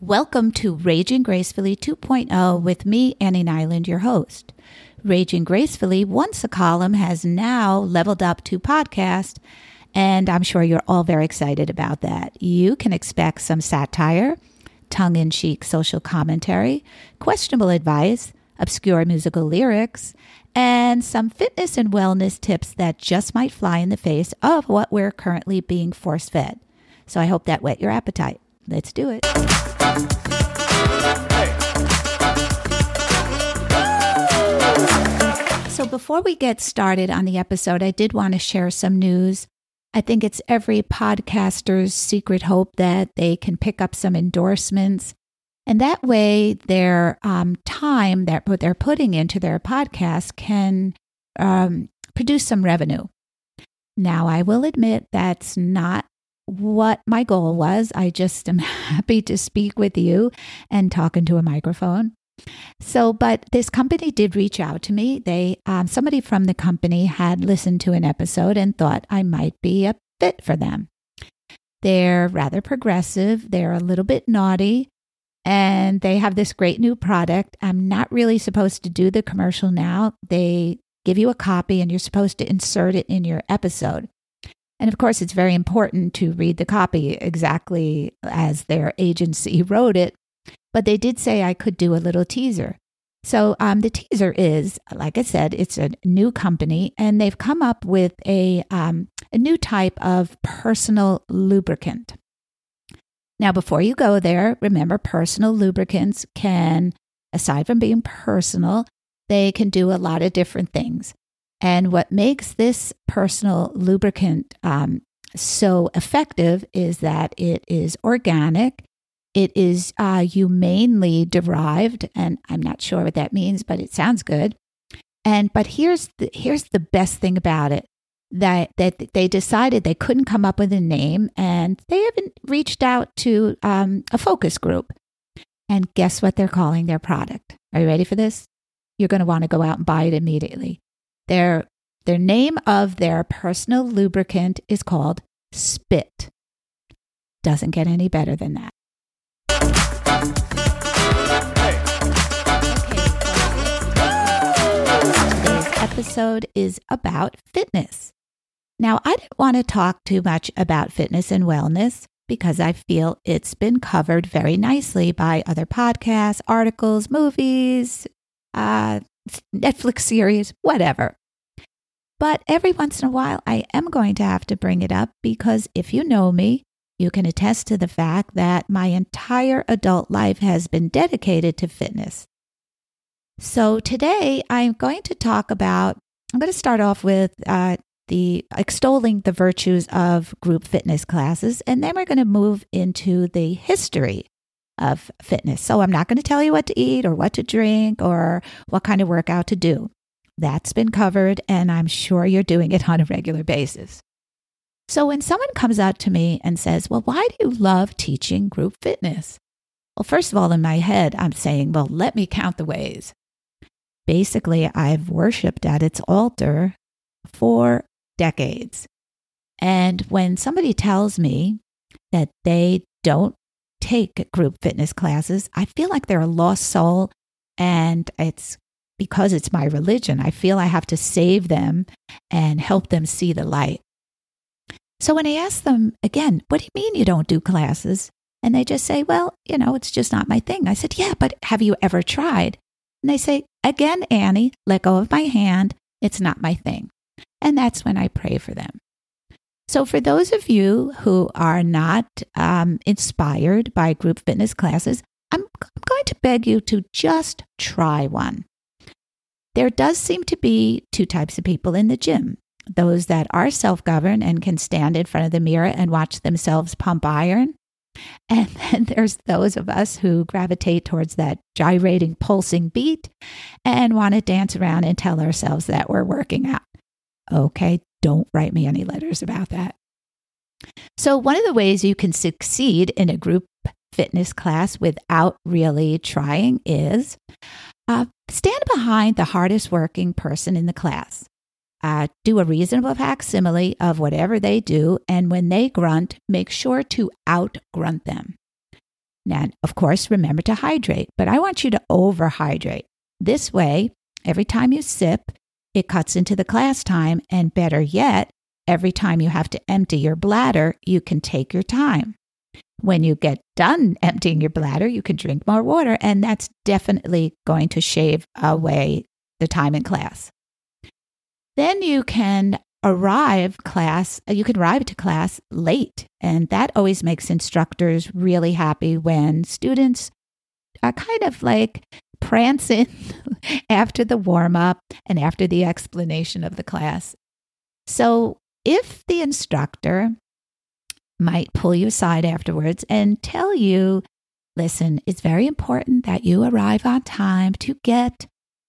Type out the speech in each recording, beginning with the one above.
Welcome to Raging Gracefully 2.0 with me, Annie Nyland, your host. Raging Gracefully, once a column, has now leveled up to podcast, and I'm sure you're all very excited about that. You can expect some satire, tongue in cheek social commentary, questionable advice, obscure musical lyrics, and some fitness and wellness tips that just might fly in the face of what we're currently being force fed. So I hope that whet your appetite. Let's do it. So, before we get started on the episode, I did want to share some news. I think it's every podcaster's secret hope that they can pick up some endorsements. And that way, their um, time that they're putting into their podcast can um, produce some revenue. Now, I will admit that's not what my goal was. I just am happy to speak with you and talk into a microphone. So, but this company did reach out to me. They, um, somebody from the company had listened to an episode and thought I might be a fit for them. They're rather progressive. They're a little bit naughty and they have this great new product. I'm not really supposed to do the commercial now. They give you a copy and you're supposed to insert it in your episode. And of course, it's very important to read the copy exactly as their agency wrote it. But they did say I could do a little teaser. So um, the teaser is, like I said, it's a new company, and they've come up with a, um, a new type of personal lubricant. Now, before you go there, remember personal lubricants can, aside from being personal, they can do a lot of different things. And what makes this personal lubricant um, so effective is that it is organic. It is uh, humanely derived, and I'm not sure what that means, but it sounds good. And but here's the here's the best thing about it that that they decided they couldn't come up with a name, and they haven't reached out to um, a focus group. And guess what they're calling their product? Are you ready for this? You're going to want to go out and buy it immediately. Their, their name of their personal lubricant is called Spit. Doesn't get any better than that. Episode is about fitness. Now, I didn't want to talk too much about fitness and wellness because I feel it's been covered very nicely by other podcasts, articles, movies, uh, Netflix series, whatever. But every once in a while, I am going to have to bring it up because if you know me, you can attest to the fact that my entire adult life has been dedicated to fitness. So today I'm going to talk about, I'm going to start off with uh, the extolling the virtues of group fitness classes, and then we're going to move into the history of fitness. So I'm not going to tell you what to eat or what to drink or what kind of workout to do. That's been covered, and I'm sure you're doing it on a regular basis. So when someone comes out to me and says, Well, why do you love teaching group fitness? Well, first of all, in my head, I'm saying, Well, let me count the ways. Basically, I've worshiped at its altar for decades. And when somebody tells me that they don't take group fitness classes, I feel like they're a lost soul and it's because it's my religion, I feel I have to save them and help them see the light. So when I ask them again, what do you mean you don't do classes? And they just say, well, you know, it's just not my thing. I said, yeah, but have you ever tried? And they say, again, Annie, let go of my hand. It's not my thing. And that's when I pray for them. So, for those of you who are not um, inspired by group fitness classes, I'm, I'm going to beg you to just try one. There does seem to be two types of people in the gym those that are self governed and can stand in front of the mirror and watch themselves pump iron. And then there's those of us who gravitate towards that gyrating, pulsing beat and want to dance around and tell ourselves that we're working out. Okay, don't write me any letters about that. So, one of the ways you can succeed in a group fitness class without really trying is uh, stand behind the hardest working person in the class. Uh, do a reasonable facsimile of whatever they do, and when they grunt, make sure to out grunt them. Now, of course, remember to hydrate, but I want you to overhydrate. This way, every time you sip, it cuts into the class time, and better yet, every time you have to empty your bladder, you can take your time. When you get done emptying your bladder, you can drink more water, and that's definitely going to shave away the time in class. Then you can arrive class, you can arrive to class late, and that always makes instructors really happy when students are kind of like prancing after the warm up and after the explanation of the class. So, if the instructor might pull you aside afterwards and tell you, listen, it's very important that you arrive on time to get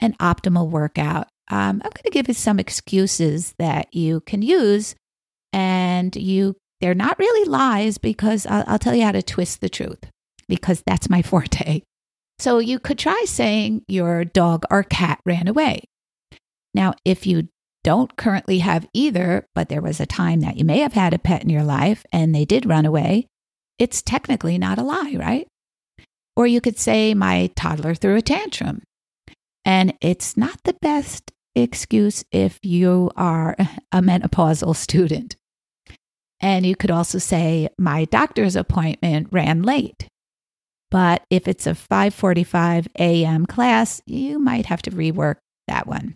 an optimal workout. Um, I'm going to give you some excuses that you can use, and you they're not really lies because I'll, I'll tell you how to twist the truth because that's my forte. So you could try saying your dog or cat ran away. Now, if you don't currently have either, but there was a time that you may have had a pet in your life and they did run away, it's technically not a lie, right? Or you could say, My toddler threw a tantrum. And it's not the best excuse if you are a menopausal student. And you could also say, My doctor's appointment ran late. But if it's a 5:45 a.m. class, you might have to rework that one.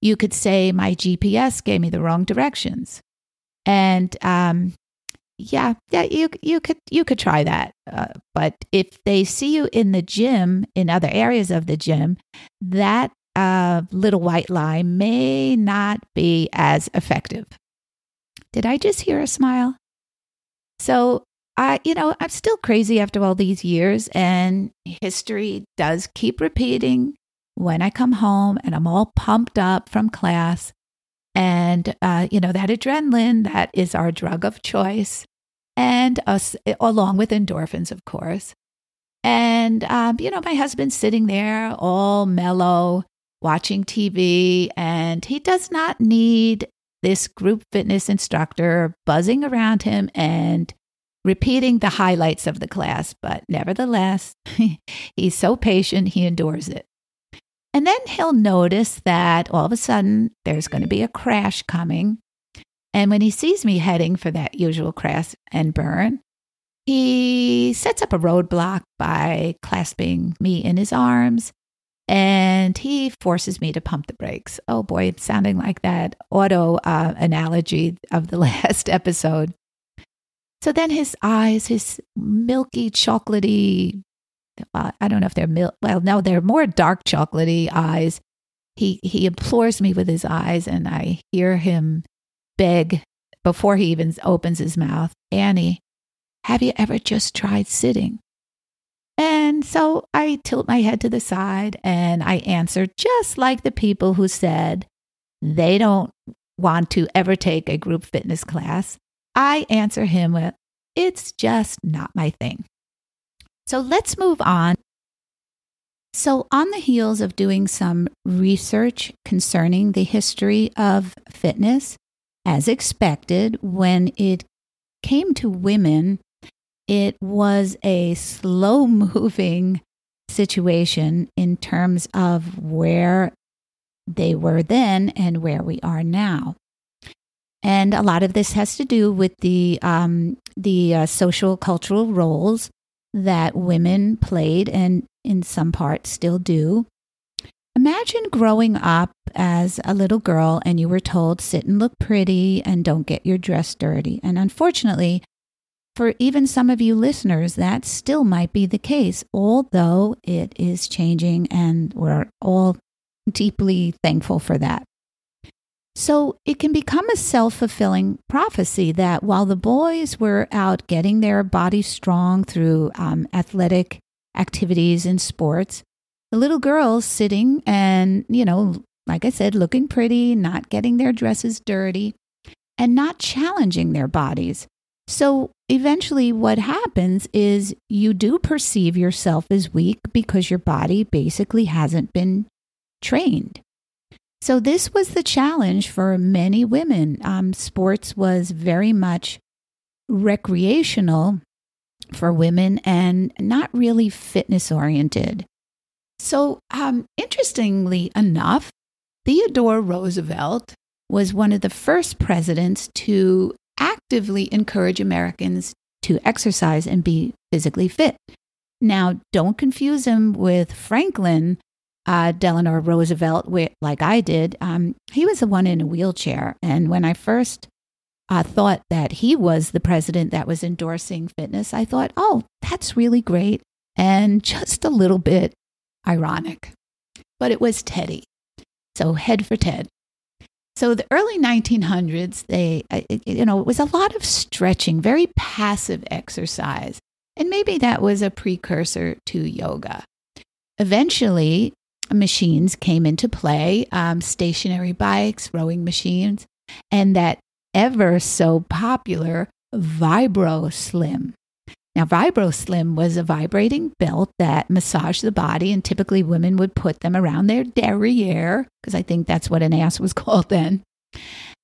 You could say my GPS gave me the wrong directions, and um, yeah, yeah, you you could you could try that. Uh, but if they see you in the gym in other areas of the gym, that uh, little white lie may not be as effective. Did I just hear a smile? So I, you know, I'm still crazy after all these years, and history does keep repeating when I come home and I'm all pumped up from class. And, uh, you know, that adrenaline, that is our drug of choice, and us, along with endorphins, of course. And, um, you know, my husband's sitting there all mellow, watching TV, and he does not need this group fitness instructor buzzing around him and repeating the highlights of the class, but nevertheless, he's so patient, he endures it. And then he'll notice that all of a sudden there's going to be a crash coming. And when he sees me heading for that usual crash and burn, he sets up a roadblock by clasping me in his arms and he forces me to pump the brakes. Oh boy, it's sounding like that auto uh, analogy of the last episode. So then his eyes, his milky, chocolatey, uh, I don't know if they're milk, well, no, they're more dark chocolatey eyes. He, he implores me with his eyes, and I hear him beg before he even opens his mouth Annie, have you ever just tried sitting? And so I tilt my head to the side and I answer just like the people who said they don't want to ever take a group fitness class. I answer him with, It's just not my thing. So let's move on. So, on the heels of doing some research concerning the history of fitness, as expected, when it came to women, it was a slow moving situation in terms of where they were then and where we are now. And a lot of this has to do with the um, the uh, social cultural roles that women played and in some parts still do. Imagine growing up as a little girl and you were told sit and look pretty and don't get your dress dirty. And unfortunately, for even some of you listeners, that still might be the case, although it is changing and we're all deeply thankful for that. So it can become a self fulfilling prophecy that while the boys were out getting their bodies strong through um, athletic activities and sports, the little girls sitting and, you know, like I said, looking pretty, not getting their dresses dirty, and not challenging their bodies. So eventually, what happens is you do perceive yourself as weak because your body basically hasn't been trained. So, this was the challenge for many women. Um, sports was very much recreational for women and not really fitness oriented. So, um, interestingly enough, Theodore Roosevelt was one of the first presidents to actively encourage Americans to exercise and be physically fit. Now, don't confuse him with Franklin uh, Delano Roosevelt, like I did. Um, he was the one in a wheelchair. And when I first uh, thought that he was the president that was endorsing fitness, I thought, oh, that's really great and just a little bit ironic. But it was Teddy. So head for Ted. So the early 1900s, they, uh, you know, it was a lot of stretching, very passive exercise. And maybe that was a precursor to yoga. Eventually, machines came into play, um, stationary bikes, rowing machines, and that ever so popular Vibro Slim. Now, Vibro Slim was a vibrating belt that massaged the body, and typically women would put them around their derriere, because I think that's what an ass was called then.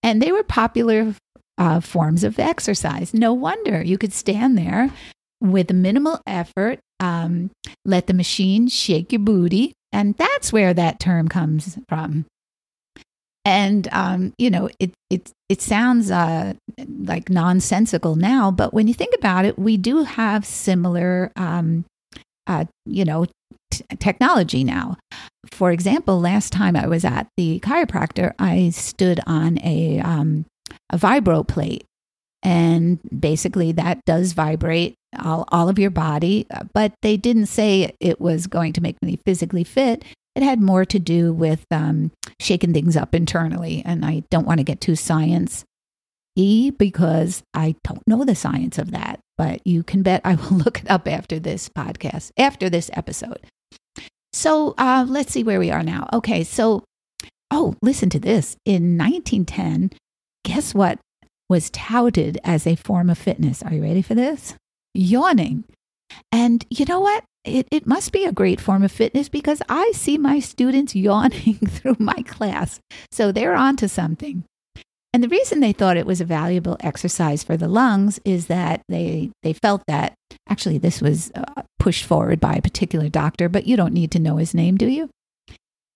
And they were popular uh, forms of exercise. No wonder you could stand there with minimal effort, um, let the machine shake your booty. And that's where that term comes from. And um, you know, it it it sounds uh, like nonsensical now, but when you think about it, we do have similar, um, uh, you know, t- technology now. For example, last time I was at the chiropractor, I stood on a um, a vibro plate, and basically that does vibrate all, all of your body, but they didn't say it was going to make me physically fit. It had more to do with um, shaking things up internally. And I don't want to get too science y because I don't know the science of that. But you can bet I will look it up after this podcast, after this episode. So uh, let's see where we are now. Okay, so, oh, listen to this. In 1910, guess what was touted as a form of fitness? Are you ready for this? Yawning. And you know what? It, it must be a great form of fitness because I see my students yawning through my class. So they're onto something. And the reason they thought it was a valuable exercise for the lungs is that they, they felt that actually this was uh, pushed forward by a particular doctor, but you don't need to know his name, do you?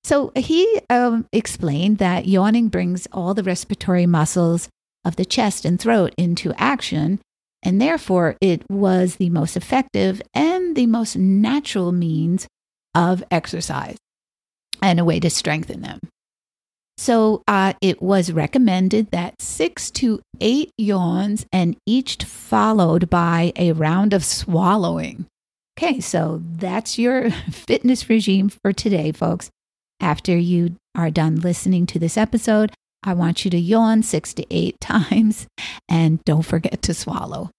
So he um, explained that yawning brings all the respiratory muscles of the chest and throat into action and therefore, it was the most effective and the most natural means of exercise and a way to strengthen them. So uh, it was recommended that six to eight yawns and each followed by a round of swallowing. Okay, so that's your fitness regime for today, folks. After you are done listening to this episode, I want you to yawn six to eight times and don't forget to swallow.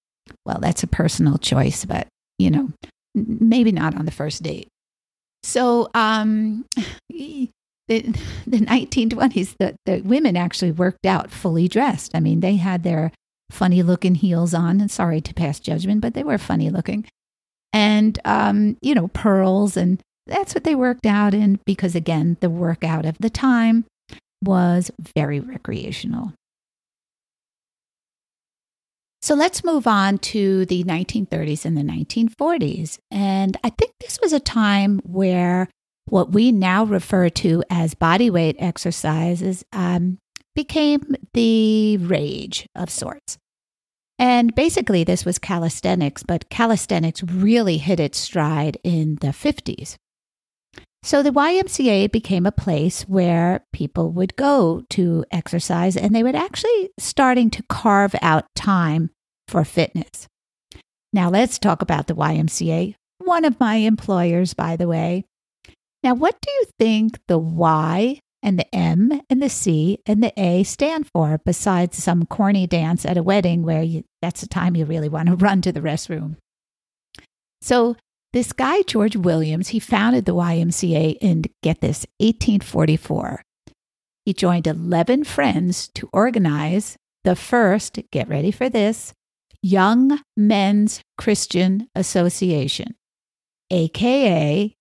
Well, that's a personal choice, but you know, maybe not on the first date. So, um, the, the 1920s, the, the women actually worked out fully dressed. I mean, they had their funny looking heels on, and sorry to pass judgment, but they were funny looking. And, um, you know, pearls, and that's what they worked out in because, again, the workout of the time was very recreational. So let's move on to the 1930s and the 1940s. And I think this was a time where what we now refer to as body weight exercises um, became the rage of sorts. And basically, this was calisthenics, but calisthenics really hit its stride in the 50s. So the YMCA became a place where people would go to exercise and they would actually starting to carve out time for fitness. Now let's talk about the YMCA, one of my employers, by the way. Now, what do you think the Y and the M and the C and the A stand for besides some corny dance at a wedding where you, that's the time you really want to run to the restroom? So, this guy, George Williams, he founded the YMCA in, get this, 1844. He joined 11 friends to organize the first, get ready for this, Young Men's Christian Association, aka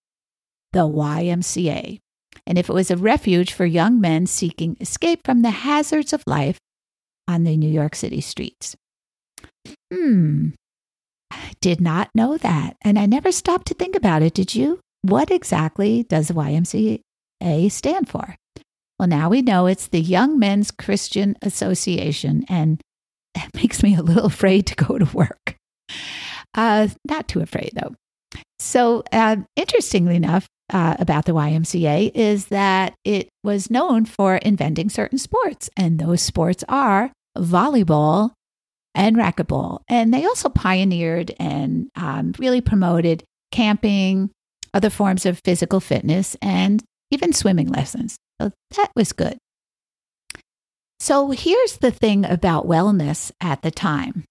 the YMCA. And if it was a refuge for young men seeking escape from the hazards of life on the New York City streets. Hmm, I did not know that. And I never stopped to think about it. Did you? What exactly does the YMCA stand for? Well, now we know it's the Young Men's Christian Association, and that makes me a little afraid to go to work. Uh, not too afraid, though. So, uh, interestingly enough, uh, about the YMCA is that it was known for inventing certain sports, and those sports are volleyball and racquetball. And they also pioneered and um, really promoted camping, other forms of physical fitness, and even swimming lessons. So that was good. So here's the thing about wellness at the time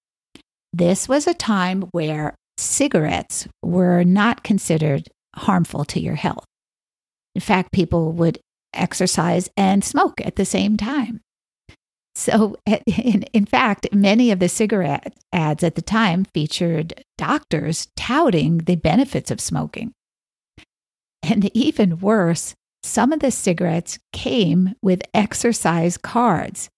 this was a time where cigarettes were not considered harmful to your health. In fact, people would exercise and smoke at the same time. So, in, in fact, many of the cigarette ads at the time featured doctors touting the benefits of smoking. And even worse, some of the cigarettes came with exercise cards.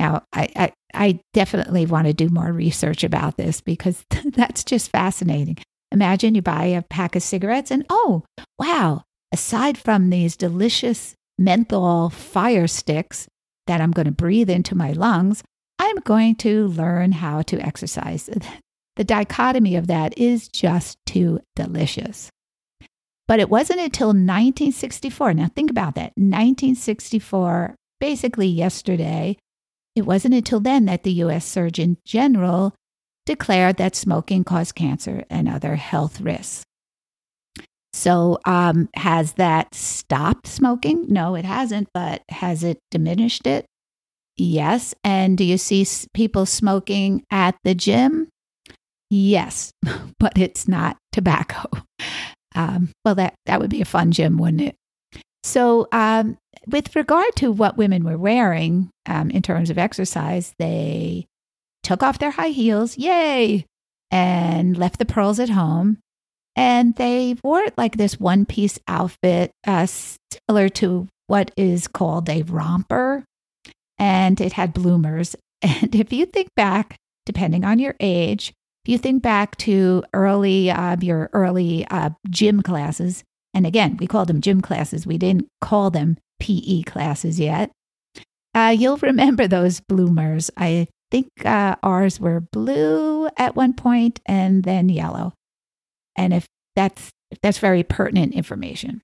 Now, I, I, I definitely want to do more research about this because that's just fascinating. Imagine you buy a pack of cigarettes and oh, wow, aside from these delicious menthol fire sticks that I'm going to breathe into my lungs, I'm going to learn how to exercise. The dichotomy of that is just too delicious. But it wasn't until 1964. Now, think about that 1964, basically yesterday. It wasn't until then that the US Surgeon General declared that smoking caused cancer and other health risks. So, um, has that stopped smoking? No, it hasn't, but has it diminished it? Yes. And do you see people smoking at the gym? Yes, but it's not tobacco. Um, well, that, that would be a fun gym, wouldn't it? So, um, with regard to what women were wearing um, in terms of exercise, they took off their high heels, yay, and left the pearls at home. And they wore like this one piece outfit, uh, similar to what is called a romper. And it had bloomers. And if you think back, depending on your age, if you think back to early, uh, your early uh, gym classes, and again, we called them gym classes, we didn't call them PE classes yet. Uh, you'll remember those bloomers. I think uh, ours were blue at one point and then yellow. And if that's that's very pertinent information.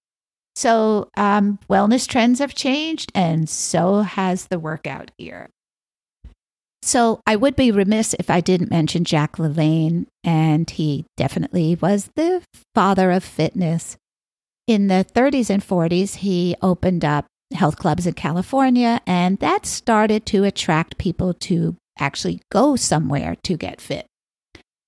So um, wellness trends have changed, and so has the workout gear. So I would be remiss if I didn't mention Jack LaLanne, and he definitely was the father of fitness. In the 30s and 40s, he opened up health clubs in California, and that started to attract people to actually go somewhere to get fit.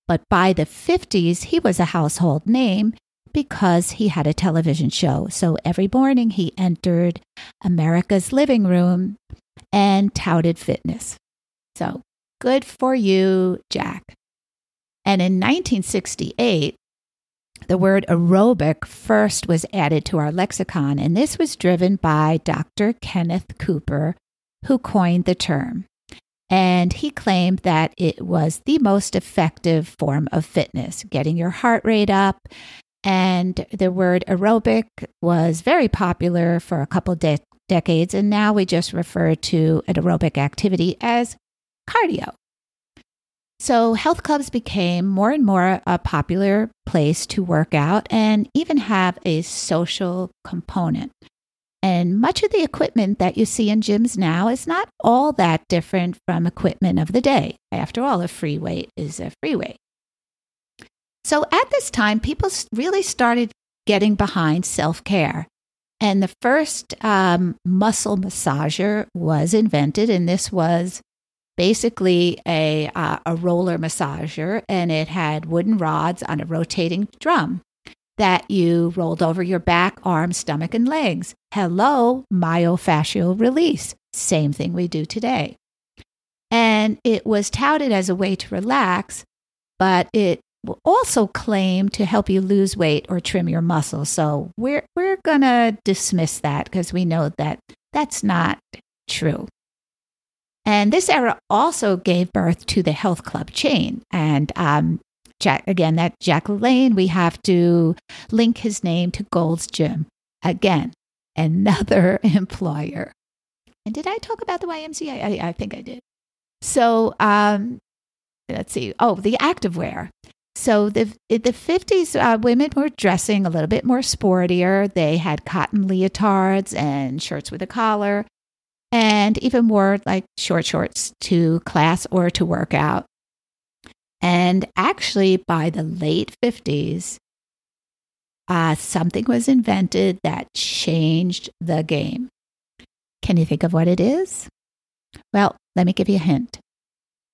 But by the 50s, he was a household name because he had a television show. So every morning he entered America's living room and touted fitness. So good for you, Jack. And in 1968, the word aerobic first was added to our lexicon, and this was driven by Dr. Kenneth Cooper, who coined the term. And he claimed that it was the most effective form of fitness, getting your heart rate up. And the word aerobic was very popular for a couple de- decades. And now we just refer to an aerobic activity as cardio. So, health clubs became more and more a popular place to work out and even have a social component. And much of the equipment that you see in gyms now is not all that different from equipment of the day. After all, a free weight is a free weight. So at this time, people really started getting behind self care. And the first um, muscle massager was invented, and this was basically a, uh, a roller massager, and it had wooden rods on a rotating drum that you rolled over your back, arms, stomach, and legs. Hello, myofascial release. Same thing we do today. And it was touted as a way to relax, but it also claimed to help you lose weight or trim your muscles. So we're, we're going to dismiss that because we know that that's not true. And this era also gave birth to the health club chain. And um, Jack, again, that Jack LaLanne, we have to link his name to Gold's Gym. Again, another employer. And did I talk about the YMCA? I, I think I did. So um, let's see. Oh, the activewear. So the the 50s uh, women were dressing a little bit more sportier. They had cotton leotards and shirts with a collar, and even wore like short shorts to class or to work out. And actually, by the late 50s, uh, something was invented that changed the game. Can you think of what it is? Well, let me give you a hint.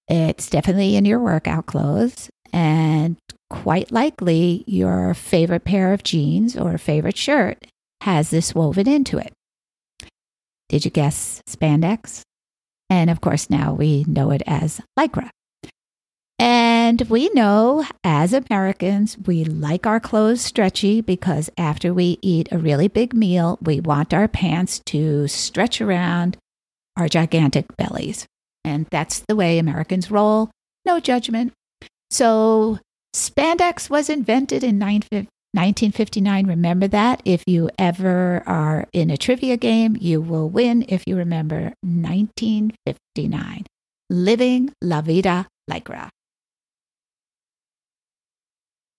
It's definitely in your workout clothes, and quite likely your favorite pair of jeans or favorite shirt has this woven into it. Did you guess spandex? And of course, now we know it as lycra. And we know as Americans, we like our clothes stretchy because after we eat a really big meal, we want our pants to stretch around our gigantic bellies. And that's the way Americans roll. No judgment. So, spandex was invented in 1959. Remember that. If you ever are in a trivia game, you will win if you remember 1959. Living La Vida Lycra.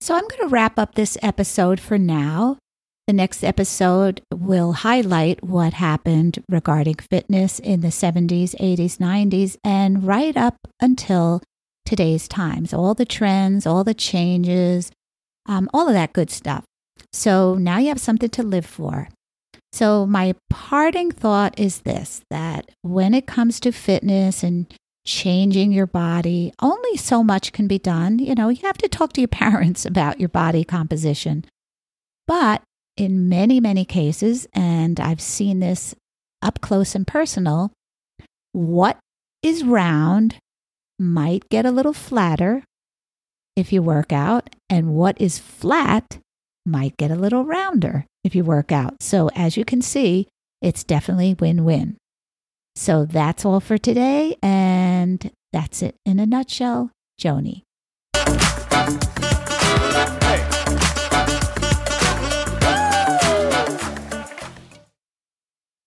So I'm going to wrap up this episode for now. The next episode will highlight what happened regarding fitness in the 70s, 80s, 90s, and right up until today's times. All the trends, all the changes, um, all of that good stuff. So now you have something to live for. So, my parting thought is this that when it comes to fitness and changing your body. Only so much can be done. You know, you have to talk to your parents about your body composition. But in many, many cases, and I've seen this up close and personal, what is round might get a little flatter if you work out, and what is flat might get a little rounder if you work out. So, as you can see, it's definitely win win. So that's all for today. And that's it in a nutshell. Joni.